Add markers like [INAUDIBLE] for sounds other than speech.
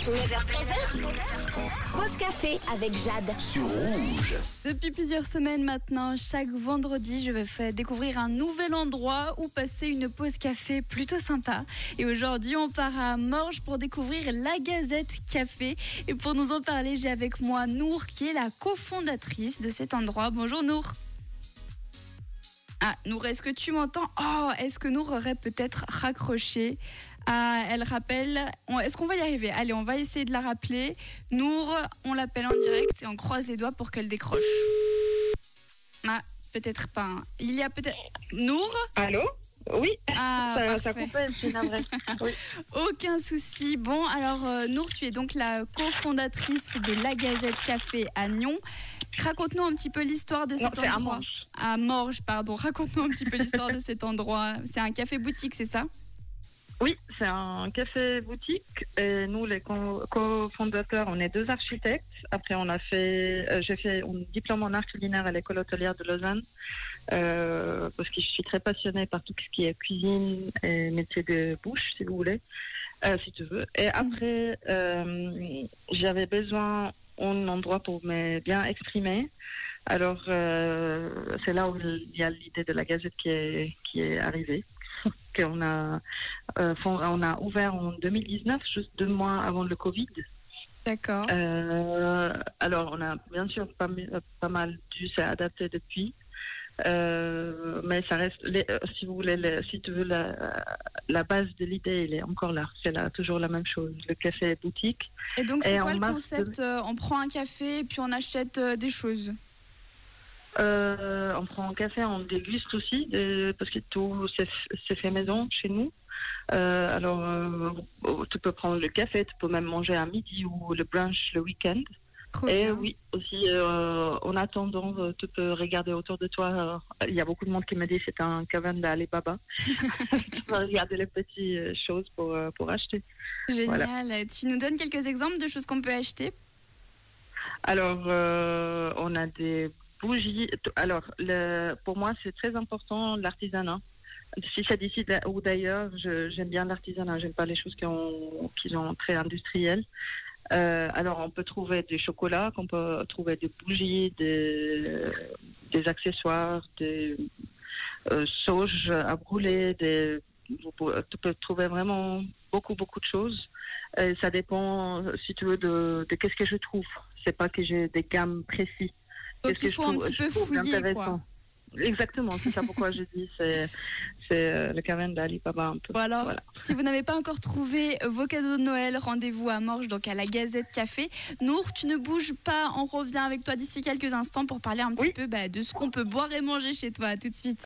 9h13h. Pause café avec Jade. sur rouge. Depuis plusieurs semaines maintenant, chaque vendredi, je vais faire découvrir un nouvel endroit où passer une pause café plutôt sympa. Et aujourd'hui, on part à Morges pour découvrir la Gazette Café. Et pour nous en parler, j'ai avec moi Nour, qui est la cofondatrice de cet endroit. Bonjour Nour. Ah, Nour, est-ce que tu m'entends? Oh, est-ce que Nour aurait peut-être raccroché? Ah, elle rappelle. Est-ce qu'on va y arriver? Allez, on va essayer de la rappeler. Nour, on l'appelle en direct et on croise les doigts pour qu'elle décroche. Ah, peut-être pas. hein. Il y a peut-être. Nour? Allô? Oui, Ah, ça, ça coupait. [LAUGHS] Oui. Aucun souci. Bon, alors euh, Nour, tu es donc la cofondatrice de la Gazette Café à Nyon. Raconte-nous un petit peu l'histoire de Non, cet c'est à endroit. Manche. À Morges, pardon. Raconte-nous un petit peu l'histoire de cet endroit. C'est un café boutique, c'est ça? Oui, c'est un café boutique et nous, les co- cofondateurs, on est deux architectes. Après, on a fait, euh, j'ai fait un diplôme en art culinaire à l'école hôtelière de Lausanne euh, parce que je suis très passionnée par tout ce qui est cuisine et métier de bouche, si vous voulez, euh, si tu veux. Et après, j'avais besoin d'un endroit pour me bien exprimer. Alors, c'est là où il y a l'idée de la gazette qui est, qui est arrivée. [LAUGHS] qu'on a, euh, on a ouvert en 2019, juste deux mois avant le Covid. D'accord. Euh, alors, on a bien sûr pas, euh, pas mal dû s'adapter depuis. Euh, mais ça reste, les- si vous voulez, les- si tu veux, la, la base de l'idée, elle est encore là. C'est là, toujours la même chose. Le café boutique. Et donc, c'est quoi le concept On prend un café et puis on achète des choses? Euh, on prend un café, on déguste aussi, parce que tout c'est fait maison chez nous. Euh, alors, euh, tu peux prendre le café, tu peux même manger à midi ou le brunch le week-end. Et bien. oui, aussi, en attendant, tu peux regarder autour de toi. Il y a beaucoup de monde qui me dit c'est un caverne d'Alibaba. [LAUGHS] tu peux regarder les petites choses pour, pour acheter. Génial. Tu nous donnes quelques exemples de choses qu'on peut acheter? Alors, euh, on a des bougies. Alors, pour moi, c'est très important l'artisanat. Si c'est d'ici ou d'ailleurs, j'aime bien l'artisanat. J'aime pas les choses qui, ont, qui sont très industrielles. Euh, alors, on peut trouver du chocolat, qu'on peut trouver des bougies, des, accessoires, des euh, sauges à brûler. Des, vous trouver vraiment beaucoup, beaucoup de choses. Ça dépend, si tu veux, de, de qu'est-ce que je trouve. C'est pas que j'ai des gammes précis. Donc, il faut un petit peu fouiller, quoi. Exactement, c'est ça pourquoi je dis c'est c'est euh, le caverne d'Alibaba un peu. Bon alors, Voilà. si vous n'avez pas encore trouvé vos cadeaux de Noël, rendez-vous à Morges, donc à la Gazette Café. Nour, tu ne bouges pas, on revient avec toi d'ici quelques instants pour parler un petit Oui. peu bah, de ce qu'on peut boire et manger chez toi. À tout de suite.